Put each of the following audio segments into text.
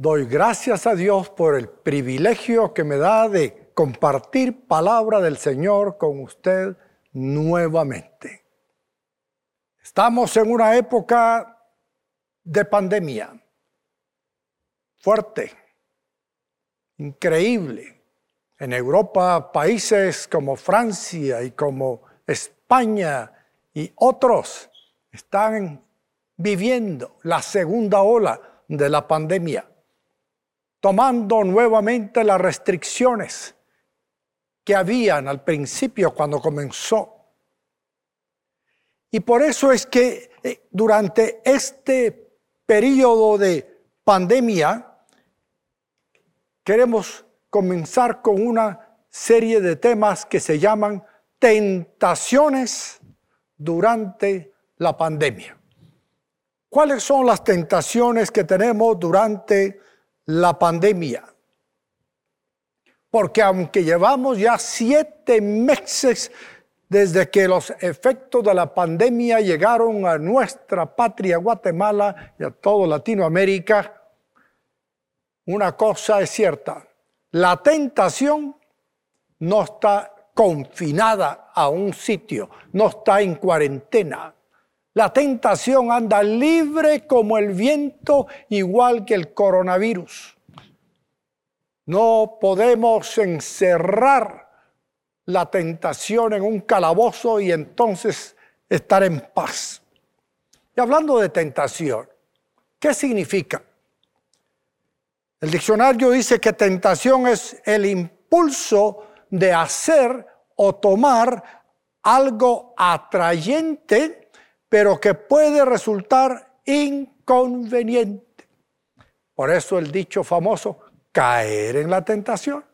Doy gracias a Dios por el privilegio que me da de compartir palabra del Señor con usted nuevamente. Estamos en una época de pandemia fuerte, increíble. En Europa, países como Francia y como España y otros están viviendo la segunda ola de la pandemia tomando nuevamente las restricciones que habían al principio cuando comenzó. Y por eso es que eh, durante este periodo de pandemia queremos comenzar con una serie de temas que se llaman tentaciones durante la pandemia. ¿Cuáles son las tentaciones que tenemos durante la pandemia. Porque aunque llevamos ya siete meses desde que los efectos de la pandemia llegaron a nuestra patria Guatemala y a toda Latinoamérica, una cosa es cierta, la tentación no está confinada a un sitio, no está en cuarentena. La tentación anda libre como el viento, igual que el coronavirus. No podemos encerrar la tentación en un calabozo y entonces estar en paz. Y hablando de tentación, ¿qué significa? El diccionario dice que tentación es el impulso de hacer o tomar algo atrayente pero que puede resultar inconveniente. Por eso el dicho famoso, caer en la tentación.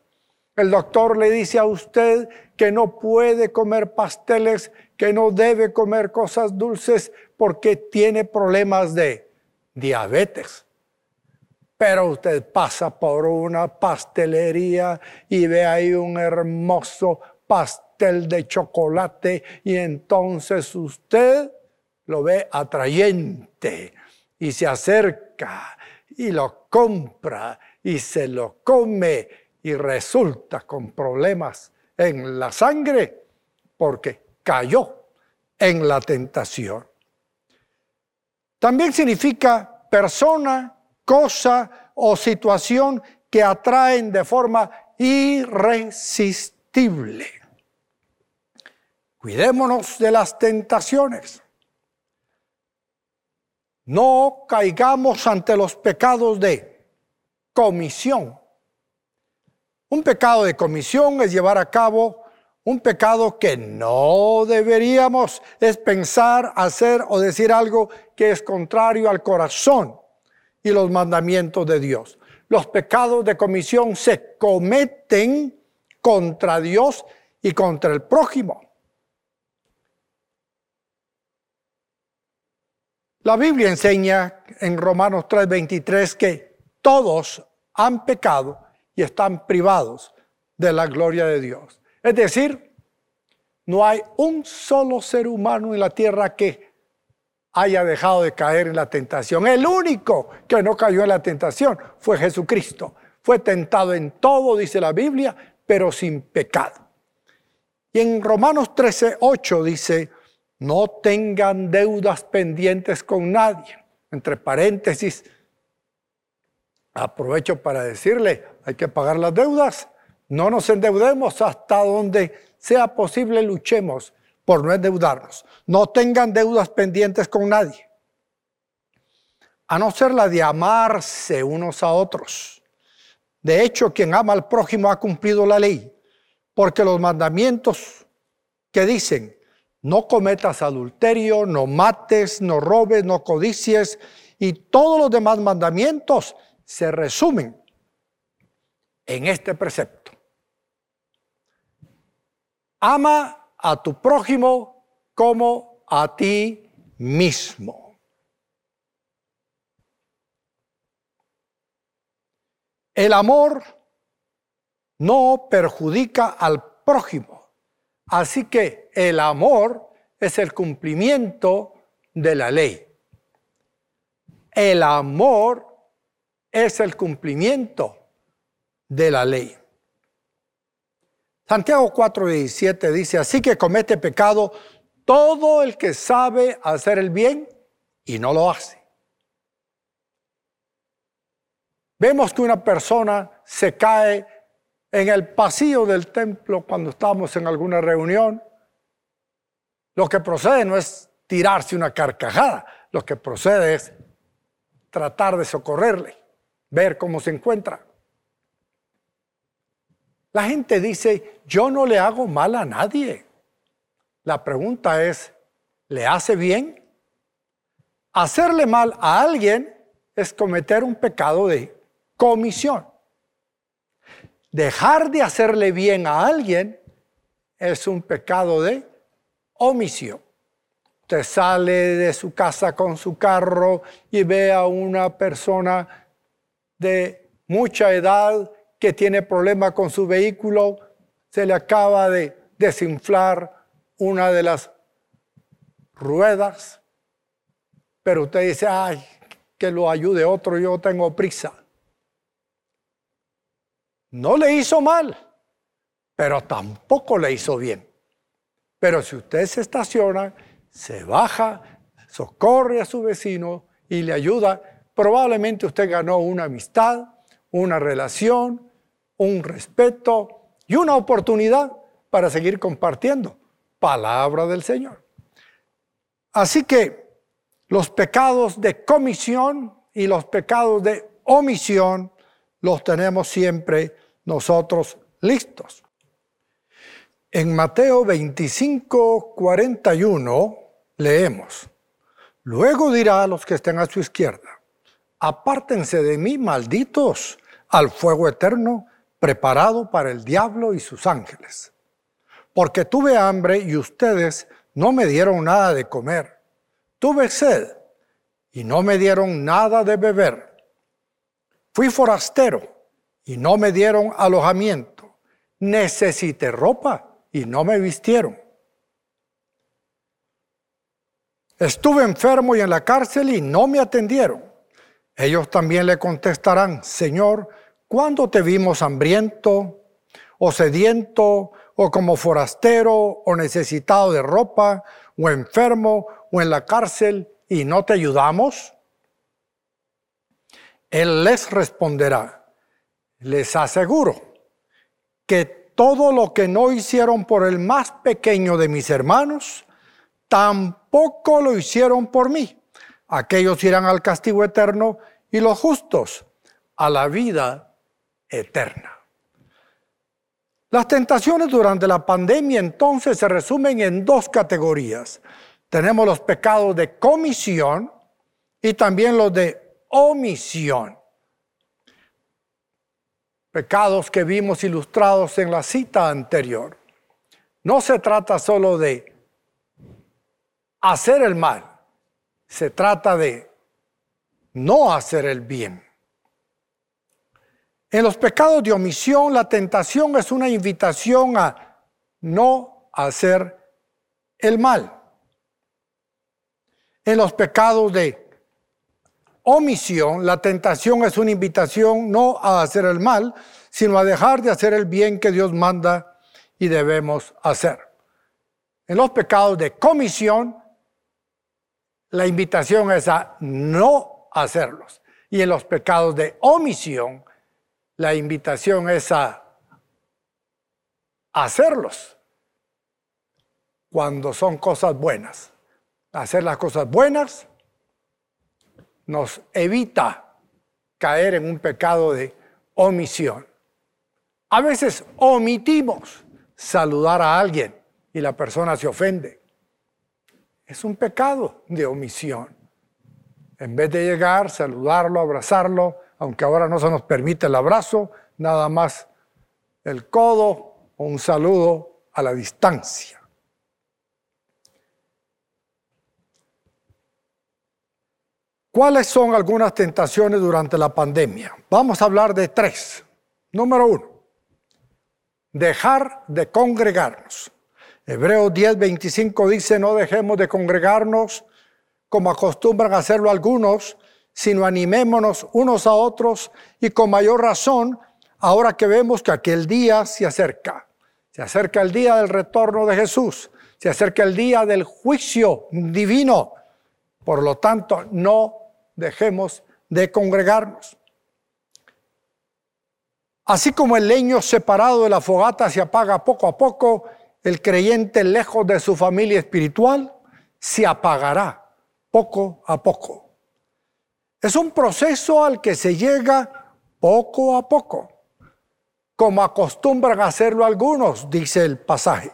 El doctor le dice a usted que no puede comer pasteles, que no debe comer cosas dulces porque tiene problemas de diabetes. Pero usted pasa por una pastelería y ve ahí un hermoso pastel de chocolate y entonces usted lo ve atrayente y se acerca y lo compra y se lo come y resulta con problemas en la sangre porque cayó en la tentación. También significa persona, cosa o situación que atraen de forma irresistible. Cuidémonos de las tentaciones. No caigamos ante los pecados de comisión. Un pecado de comisión es llevar a cabo un pecado que no deberíamos, es pensar, hacer o decir algo que es contrario al corazón y los mandamientos de Dios. Los pecados de comisión se cometen contra Dios y contra el prójimo. La Biblia enseña en Romanos 3:23 que todos han pecado y están privados de la gloria de Dios. Es decir, no hay un solo ser humano en la tierra que haya dejado de caer en la tentación. El único que no cayó en la tentación fue Jesucristo. Fue tentado en todo, dice la Biblia, pero sin pecado. Y en Romanos 13:8 dice, no tengan deudas pendientes con nadie. Entre paréntesis, aprovecho para decirle, hay que pagar las deudas. No nos endeudemos hasta donde sea posible, luchemos por no endeudarnos. No tengan deudas pendientes con nadie. A no ser la de amarse unos a otros. De hecho, quien ama al prójimo ha cumplido la ley, porque los mandamientos que dicen, no cometas adulterio, no mates, no robes, no codicies y todos los demás mandamientos se resumen en este precepto. Ama a tu prójimo como a ti mismo. El amor no perjudica al prójimo. Así que el amor es el cumplimiento de la ley. El amor es el cumplimiento de la ley. Santiago 4:17 dice, así que comete pecado todo el que sabe hacer el bien y no lo hace. Vemos que una persona se cae en el pasillo del templo cuando estamos en alguna reunión. Lo que procede no es tirarse una carcajada, lo que procede es tratar de socorrerle, ver cómo se encuentra. La gente dice, yo no le hago mal a nadie. La pregunta es, ¿le hace bien? Hacerle mal a alguien es cometer un pecado de comisión. Dejar de hacerle bien a alguien es un pecado de omisión. Usted sale de su casa con su carro y ve a una persona de mucha edad que tiene problemas con su vehículo, se le acaba de desinflar una de las ruedas, pero usted dice, ay, que lo ayude otro, yo tengo prisa. No le hizo mal, pero tampoco le hizo bien. Pero si usted se estaciona, se baja, socorre a su vecino y le ayuda, probablemente usted ganó una amistad, una relación, un respeto y una oportunidad para seguir compartiendo palabra del Señor. Así que los pecados de comisión y los pecados de omisión los tenemos siempre nosotros listos. En Mateo 25, 41 leemos, luego dirá a los que estén a su izquierda, apártense de mí, malditos, al fuego eterno preparado para el diablo y sus ángeles. Porque tuve hambre y ustedes no me dieron nada de comer. Tuve sed y no me dieron nada de beber. Fui forastero y no me dieron alojamiento. Necesité ropa y no me vistieron. Estuve enfermo y en la cárcel y no me atendieron. Ellos también le contestarán, Señor, ¿cuándo te vimos hambriento o sediento o como forastero o necesitado de ropa o enfermo o en la cárcel y no te ayudamos? Él les responderá, les aseguro que todo lo que no hicieron por el más pequeño de mis hermanos, tampoco lo hicieron por mí. Aquellos irán al castigo eterno y los justos a la vida eterna. Las tentaciones durante la pandemia entonces se resumen en dos categorías. Tenemos los pecados de comisión y también los de omisión. Pecados que vimos ilustrados en la cita anterior. No se trata solo de hacer el mal, se trata de no hacer el bien. En los pecados de omisión, la tentación es una invitación a no hacer el mal. En los pecados de omisión, la tentación es una invitación no a hacer el mal, sino a dejar de hacer el bien que Dios manda y debemos hacer. En los pecados de comisión, la invitación es a no hacerlos. Y en los pecados de omisión, la invitación es a hacerlos cuando son cosas buenas. Hacer las cosas buenas nos evita caer en un pecado de omisión. A veces omitimos saludar a alguien y la persona se ofende es un pecado de omisión. En vez de llegar, saludarlo, abrazarlo, aunque ahora no se nos permite el abrazo, nada más el codo o un saludo a la distancia. ¿Cuáles son algunas tentaciones durante la pandemia? Vamos a hablar de tres. Número uno, dejar de congregarnos. Hebreos 10, 25 dice, no dejemos de congregarnos como acostumbran a hacerlo algunos, sino animémonos unos a otros y con mayor razón ahora que vemos que aquel día se acerca. Se acerca el día del retorno de Jesús, se acerca el día del juicio divino. Por lo tanto, no dejemos de congregarnos. Así como el leño separado de la fogata se apaga poco a poco, el creyente lejos de su familia espiritual se apagará poco a poco. Es un proceso al que se llega poco a poco, como acostumbran hacerlo algunos, dice el pasaje.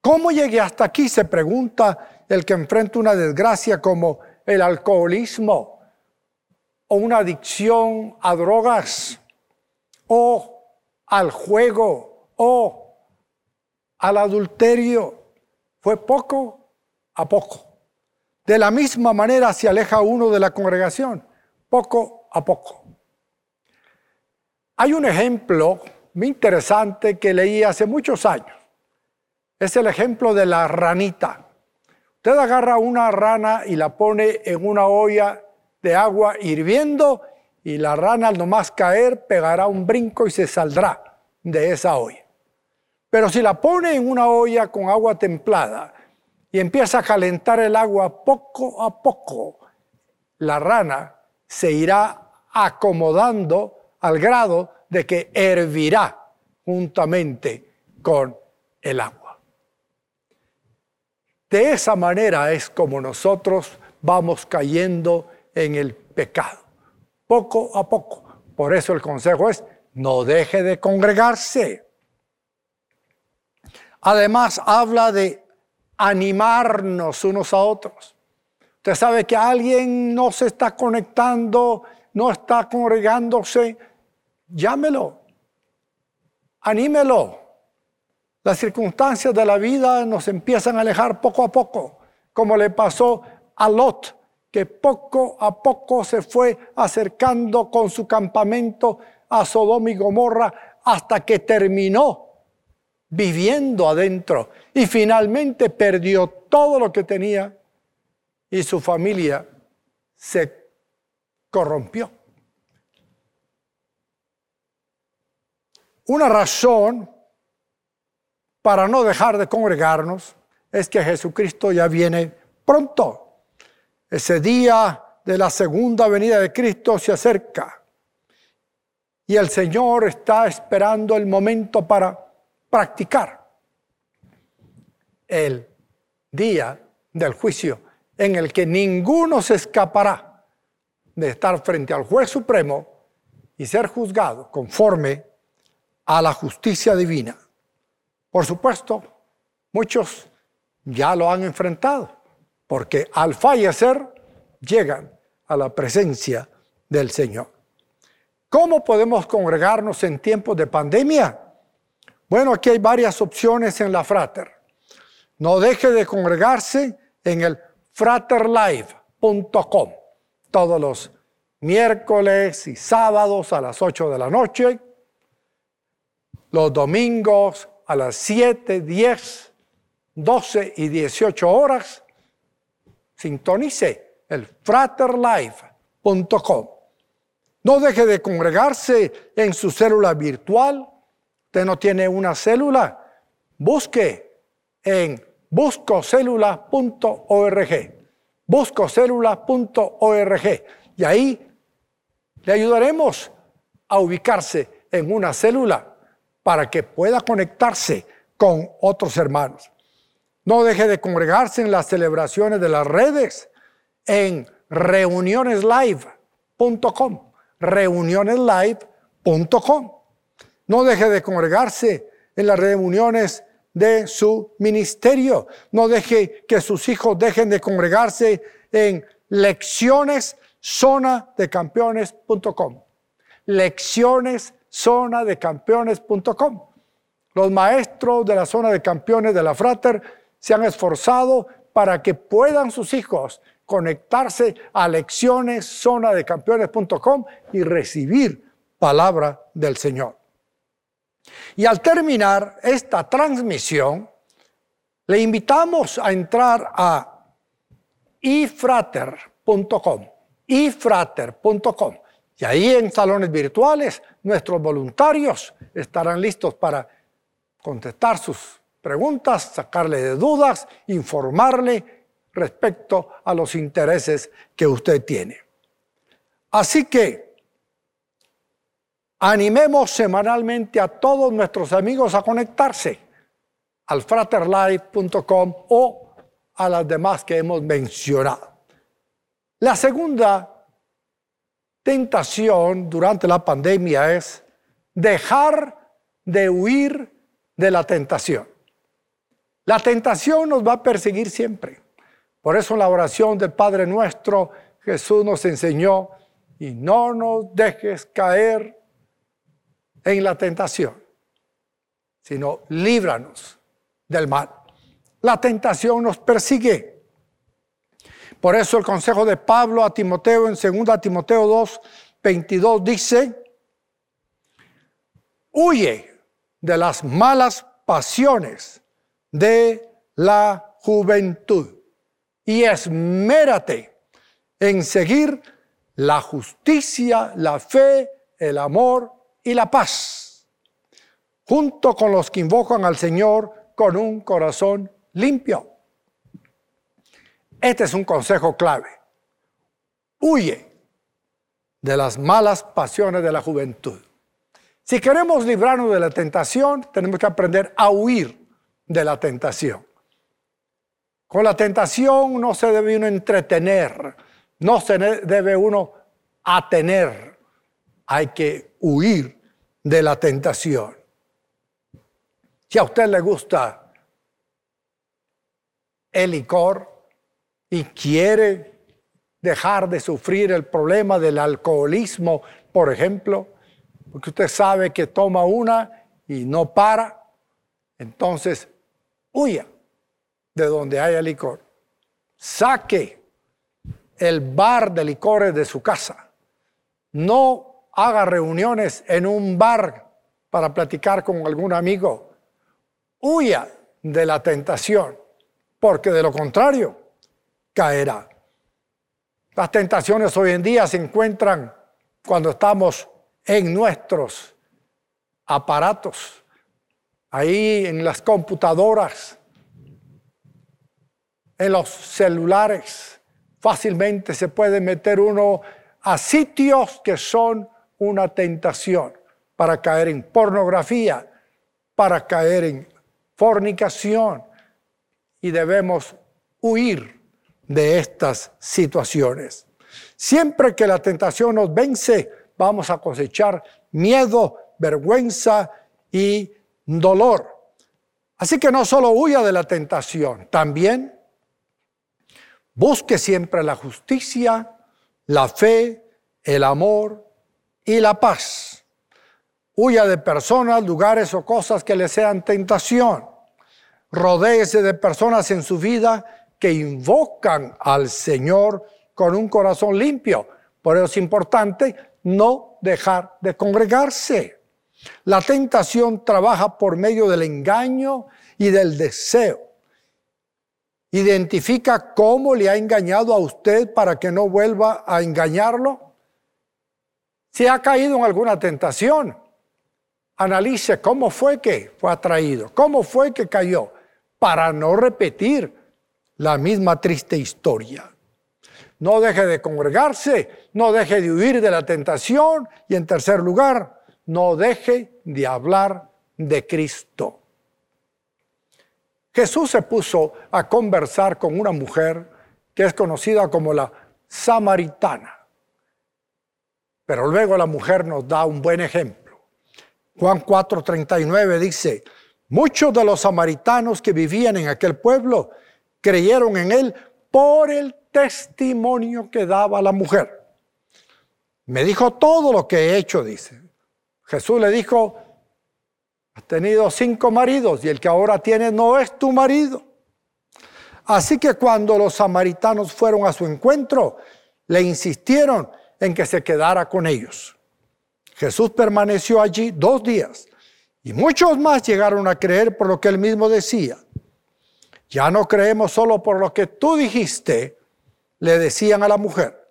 ¿Cómo llegué hasta aquí? Se pregunta el que enfrenta una desgracia como el alcoholismo o una adicción a drogas o al juego o al adulterio. Fue poco a poco. De la misma manera se aleja uno de la congregación, poco a poco. Hay un ejemplo muy interesante que leí hace muchos años. Es el ejemplo de la ranita. Usted agarra una rana y la pone en una olla de agua hirviendo y la rana al nomás caer pegará un brinco y se saldrá de esa olla. Pero si la pone en una olla con agua templada y empieza a calentar el agua poco a poco, la rana se irá acomodando al grado de que hervirá juntamente con el agua. De esa manera es como nosotros vamos cayendo en el pecado poco a poco. Por eso el consejo es, no deje de congregarse. Además, habla de animarnos unos a otros. Usted sabe que alguien no se está conectando, no está congregándose, llámelo, anímelo. Las circunstancias de la vida nos empiezan a alejar poco a poco, como le pasó a Lot que poco a poco se fue acercando con su campamento a Sodoma y Gomorra hasta que terminó viviendo adentro y finalmente perdió todo lo que tenía y su familia se corrompió. Una razón para no dejar de congregarnos es que Jesucristo ya viene pronto. Ese día de la segunda venida de Cristo se acerca y el Señor está esperando el momento para practicar el día del juicio en el que ninguno se escapará de estar frente al juez supremo y ser juzgado conforme a la justicia divina. Por supuesto, muchos ya lo han enfrentado porque al fallecer llegan a la presencia del Señor. ¿Cómo podemos congregarnos en tiempos de pandemia? Bueno, aquí hay varias opciones en la Frater. No deje de congregarse en el fraterlive.com todos los miércoles y sábados a las 8 de la noche, los domingos a las 7, 10, 12 y 18 horas sintonice el fraterlife.com. No deje de congregarse en su célula virtual. Usted no tiene una célula. Busque en buscocélula.org. Buscocélula.org. Y ahí le ayudaremos a ubicarse en una célula para que pueda conectarse con otros hermanos. No deje de congregarse en las celebraciones de las redes, en reunioneslive.com, reunioneslive.com. No deje de congregarse en las reuniones de su ministerio. No deje que sus hijos dejen de congregarse en lecciones zona de. Lecciones zona. Los maestros de la zona de campeones de la Frater se han esforzado para que puedan sus hijos conectarse a lecciones zona de campeones.com y recibir palabra del Señor. Y al terminar esta transmisión, le invitamos a entrar a ifrater.com, ifrater.com. Y ahí en salones virtuales, nuestros voluntarios estarán listos para contestar sus preguntas, sacarle de dudas, informarle respecto a los intereses que usted tiene. Así que animemos semanalmente a todos nuestros amigos a conectarse al fraterlife.com o a las demás que hemos mencionado. La segunda tentación durante la pandemia es dejar de huir de la tentación. La tentación nos va a perseguir siempre. Por eso en la oración del Padre nuestro Jesús nos enseñó, y no nos dejes caer en la tentación, sino líbranos del mal. La tentación nos persigue. Por eso el consejo de Pablo a Timoteo en 2 Timoteo 2, 22 dice, huye de las malas pasiones de la juventud y esmérate en seguir la justicia, la fe, el amor y la paz, junto con los que invocan al Señor con un corazón limpio. Este es un consejo clave. Huye de las malas pasiones de la juventud. Si queremos librarnos de la tentación, tenemos que aprender a huir de la tentación. Con la tentación no se debe uno entretener, no se debe uno atener, hay que huir de la tentación. Si a usted le gusta el licor, y quiere dejar de sufrir el problema del alcoholismo, por ejemplo, porque usted sabe que toma una y no para, entonces huya de donde haya licor. Saque el bar de licores de su casa. No haga reuniones en un bar para platicar con algún amigo. Huya de la tentación, porque de lo contrario, caerá. Las tentaciones hoy en día se encuentran cuando estamos en nuestros aparatos, ahí en las computadoras, en los celulares. Fácilmente se puede meter uno a sitios que son una tentación para caer en pornografía, para caer en fornicación y debemos huir de estas situaciones. Siempre que la tentación nos vence, vamos a cosechar miedo, vergüenza y dolor. Así que no solo huya de la tentación, también busque siempre la justicia, la fe, el amor y la paz. Huya de personas, lugares o cosas que le sean tentación. Rodéese de personas en su vida que invocan al Señor con un corazón limpio. Por eso es importante no dejar de congregarse. La tentación trabaja por medio del engaño y del deseo. Identifica cómo le ha engañado a usted para que no vuelva a engañarlo. Si ha caído en alguna tentación, analice cómo fue que fue atraído, cómo fue que cayó, para no repetir la misma triste historia. No deje de congregarse, no deje de huir de la tentación y en tercer lugar, no deje de hablar de Cristo. Jesús se puso a conversar con una mujer que es conocida como la samaritana. Pero luego la mujer nos da un buen ejemplo. Juan 4:39 dice, muchos de los samaritanos que vivían en aquel pueblo creyeron en él por el testimonio que daba la mujer. Me dijo todo lo que he hecho, dice. Jesús le dijo, has tenido cinco maridos y el que ahora tienes no es tu marido. Así que cuando los samaritanos fueron a su encuentro, le insistieron en que se quedara con ellos. Jesús permaneció allí dos días y muchos más llegaron a creer por lo que él mismo decía. Ya no creemos solo por lo que tú dijiste, le decían a la mujer.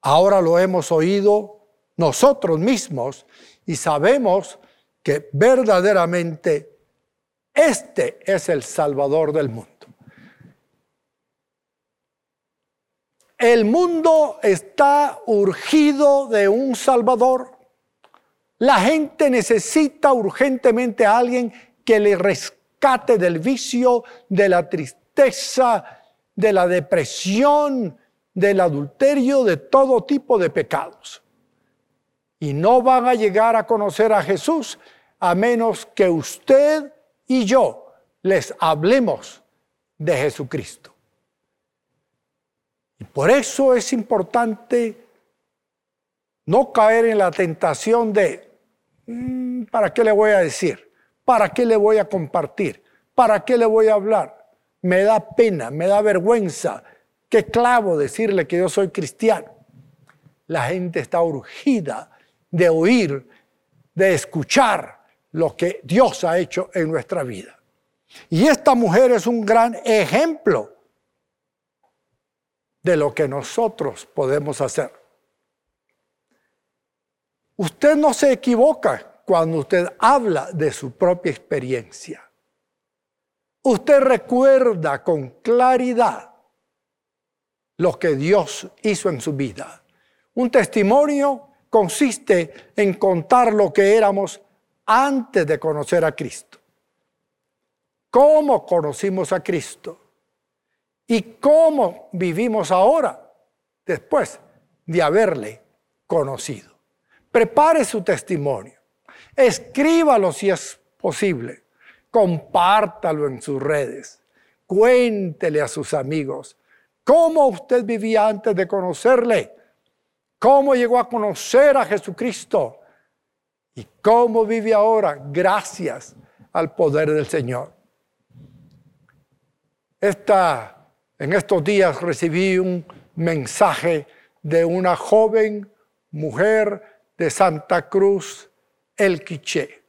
Ahora lo hemos oído nosotros mismos y sabemos que verdaderamente este es el Salvador del mundo. El mundo está urgido de un Salvador. La gente necesita urgentemente a alguien que le rescate del vicio, de la tristeza, de la depresión, del adulterio, de todo tipo de pecados. Y no van a llegar a conocer a Jesús a menos que usted y yo les hablemos de Jesucristo. Y por eso es importante no caer en la tentación de, mm, ¿para qué le voy a decir? ¿Para qué le voy a compartir? ¿Para qué le voy a hablar? Me da pena, me da vergüenza. Qué clavo decirle que yo soy cristiano. La gente está urgida de oír, de escuchar lo que Dios ha hecho en nuestra vida. Y esta mujer es un gran ejemplo de lo que nosotros podemos hacer. Usted no se equivoca cuando usted habla de su propia experiencia. Usted recuerda con claridad lo que Dios hizo en su vida. Un testimonio consiste en contar lo que éramos antes de conocer a Cristo. ¿Cómo conocimos a Cristo? ¿Y cómo vivimos ahora después de haberle conocido? Prepare su testimonio. Escríbalo si es posible. Compártalo en sus redes. Cuéntele a sus amigos cómo usted vivía antes de conocerle, cómo llegó a conocer a Jesucristo y cómo vive ahora gracias al poder del Señor. Esta, en estos días recibí un mensaje de una joven mujer de Santa Cruz, El Quiché.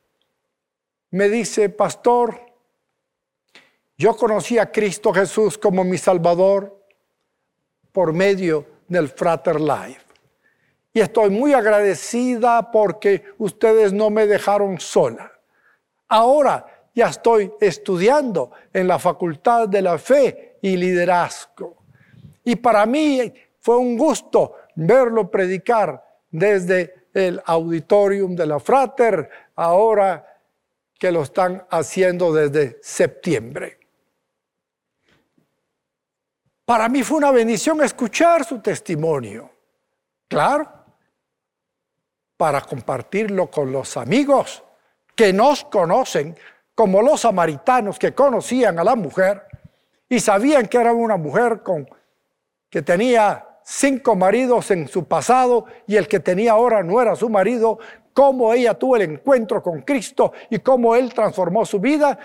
Me dice, pastor, yo conocí a Cristo Jesús como mi Salvador por medio del Frater Life. Y estoy muy agradecida porque ustedes no me dejaron sola. Ahora ya estoy estudiando en la Facultad de la Fe y Liderazgo. Y para mí fue un gusto verlo predicar desde el auditorium de la Frater, ahora que lo están haciendo desde septiembre. Para mí fue una bendición escuchar su testimonio. Claro, para compartirlo con los amigos que nos conocen, como los samaritanos que conocían a la mujer y sabían que era una mujer con, que tenía cinco maridos en su pasado y el que tenía ahora no era su marido, cómo ella tuvo el encuentro con Cristo y cómo él transformó su vida,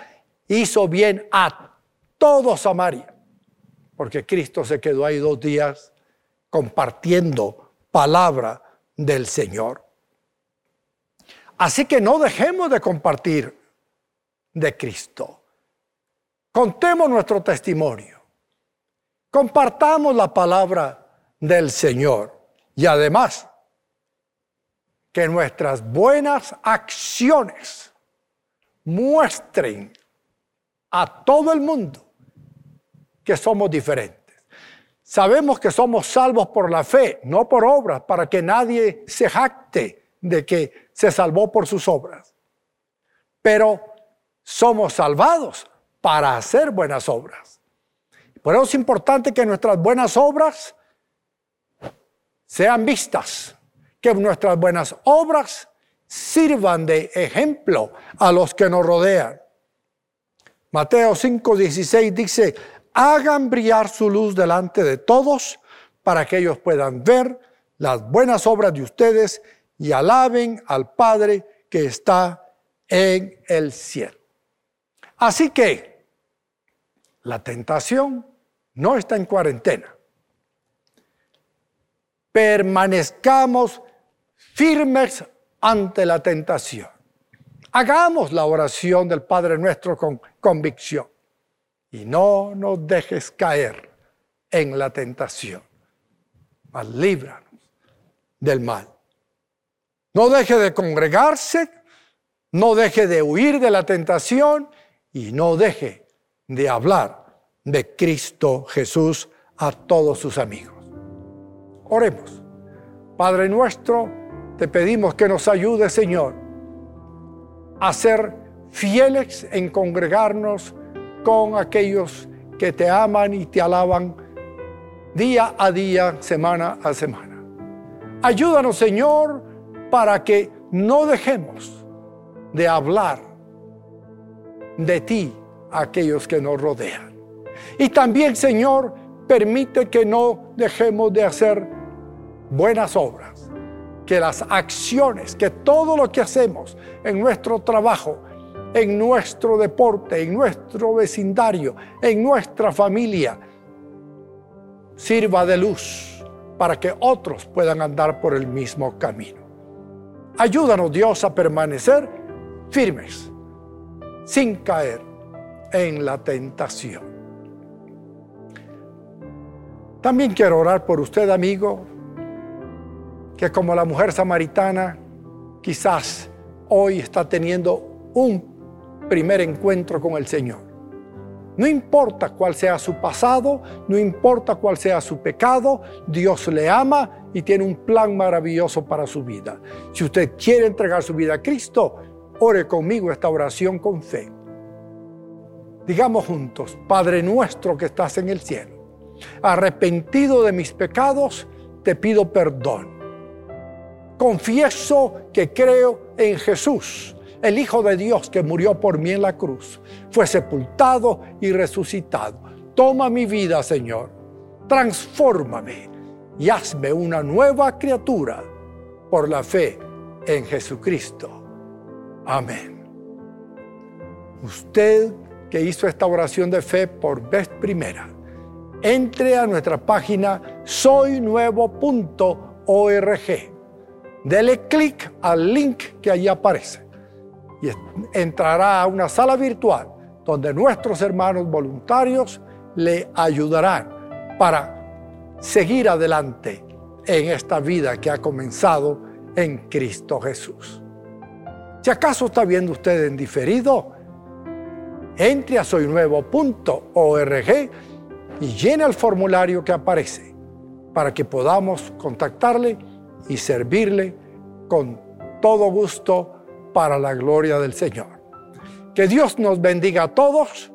hizo bien a todo Samaria, porque Cristo se quedó ahí dos días compartiendo palabra del Señor. Así que no dejemos de compartir de Cristo. Contemos nuestro testimonio. Compartamos la palabra del Señor. Y además, que nuestras buenas acciones muestren a todo el mundo que somos diferentes. Sabemos que somos salvos por la fe, no por obras, para que nadie se jacte de que se salvó por sus obras. Pero somos salvados para hacer buenas obras. Por eso es importante que nuestras buenas obras sean vistas, que nuestras buenas obras sirvan de ejemplo a los que nos rodean. Mateo 5:16 dice, hagan brillar su luz delante de todos para que ellos puedan ver las buenas obras de ustedes y alaben al Padre que está en el cielo. Así que la tentación no está en cuarentena. Permanezcamos firmes ante la tentación. Hagamos la oración del Padre nuestro con convicción y no nos dejes caer en la tentación, mas líbranos del mal. No deje de congregarse, no deje de huir de la tentación y no deje de hablar de Cristo Jesús a todos sus amigos. Oremos. Padre nuestro, te pedimos que nos ayude, Señor, a ser fieles en congregarnos con aquellos que te aman y te alaban día a día, semana a semana. Ayúdanos, Señor, para que no dejemos de hablar de ti a aquellos que nos rodean. Y también, Señor, permite que no dejemos de hacer buenas obras, que las acciones, que todo lo que hacemos en nuestro trabajo, en nuestro deporte, en nuestro vecindario, en nuestra familia, sirva de luz para que otros puedan andar por el mismo camino. Ayúdanos Dios a permanecer firmes, sin caer en la tentación. También quiero orar por usted, amigo, que como la mujer samaritana, quizás hoy está teniendo un primer encuentro con el Señor. No importa cuál sea su pasado, no importa cuál sea su pecado, Dios le ama y tiene un plan maravilloso para su vida. Si usted quiere entregar su vida a Cristo, ore conmigo esta oración con fe. Digamos juntos, Padre nuestro que estás en el cielo, arrepentido de mis pecados, te pido perdón. Confieso que creo en Jesús el Hijo de Dios que murió por mí en la cruz, fue sepultado y resucitado. Toma mi vida, Señor, transfórmame y hazme una nueva criatura por la fe en Jesucristo. Amén. Usted que hizo esta oración de fe por vez primera, entre a nuestra página soynuevo.org. Dele clic al link que allí aparece y entrará a una sala virtual donde nuestros hermanos voluntarios le ayudarán para seguir adelante en esta vida que ha comenzado en Cristo Jesús. Si acaso está viendo usted en diferido, entre a soynuevo.org y llene el formulario que aparece para que podamos contactarle y servirle con todo gusto para la gloria del Señor. Que Dios nos bendiga a todos.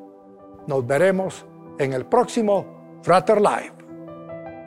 Nos veremos en el próximo Frater Live.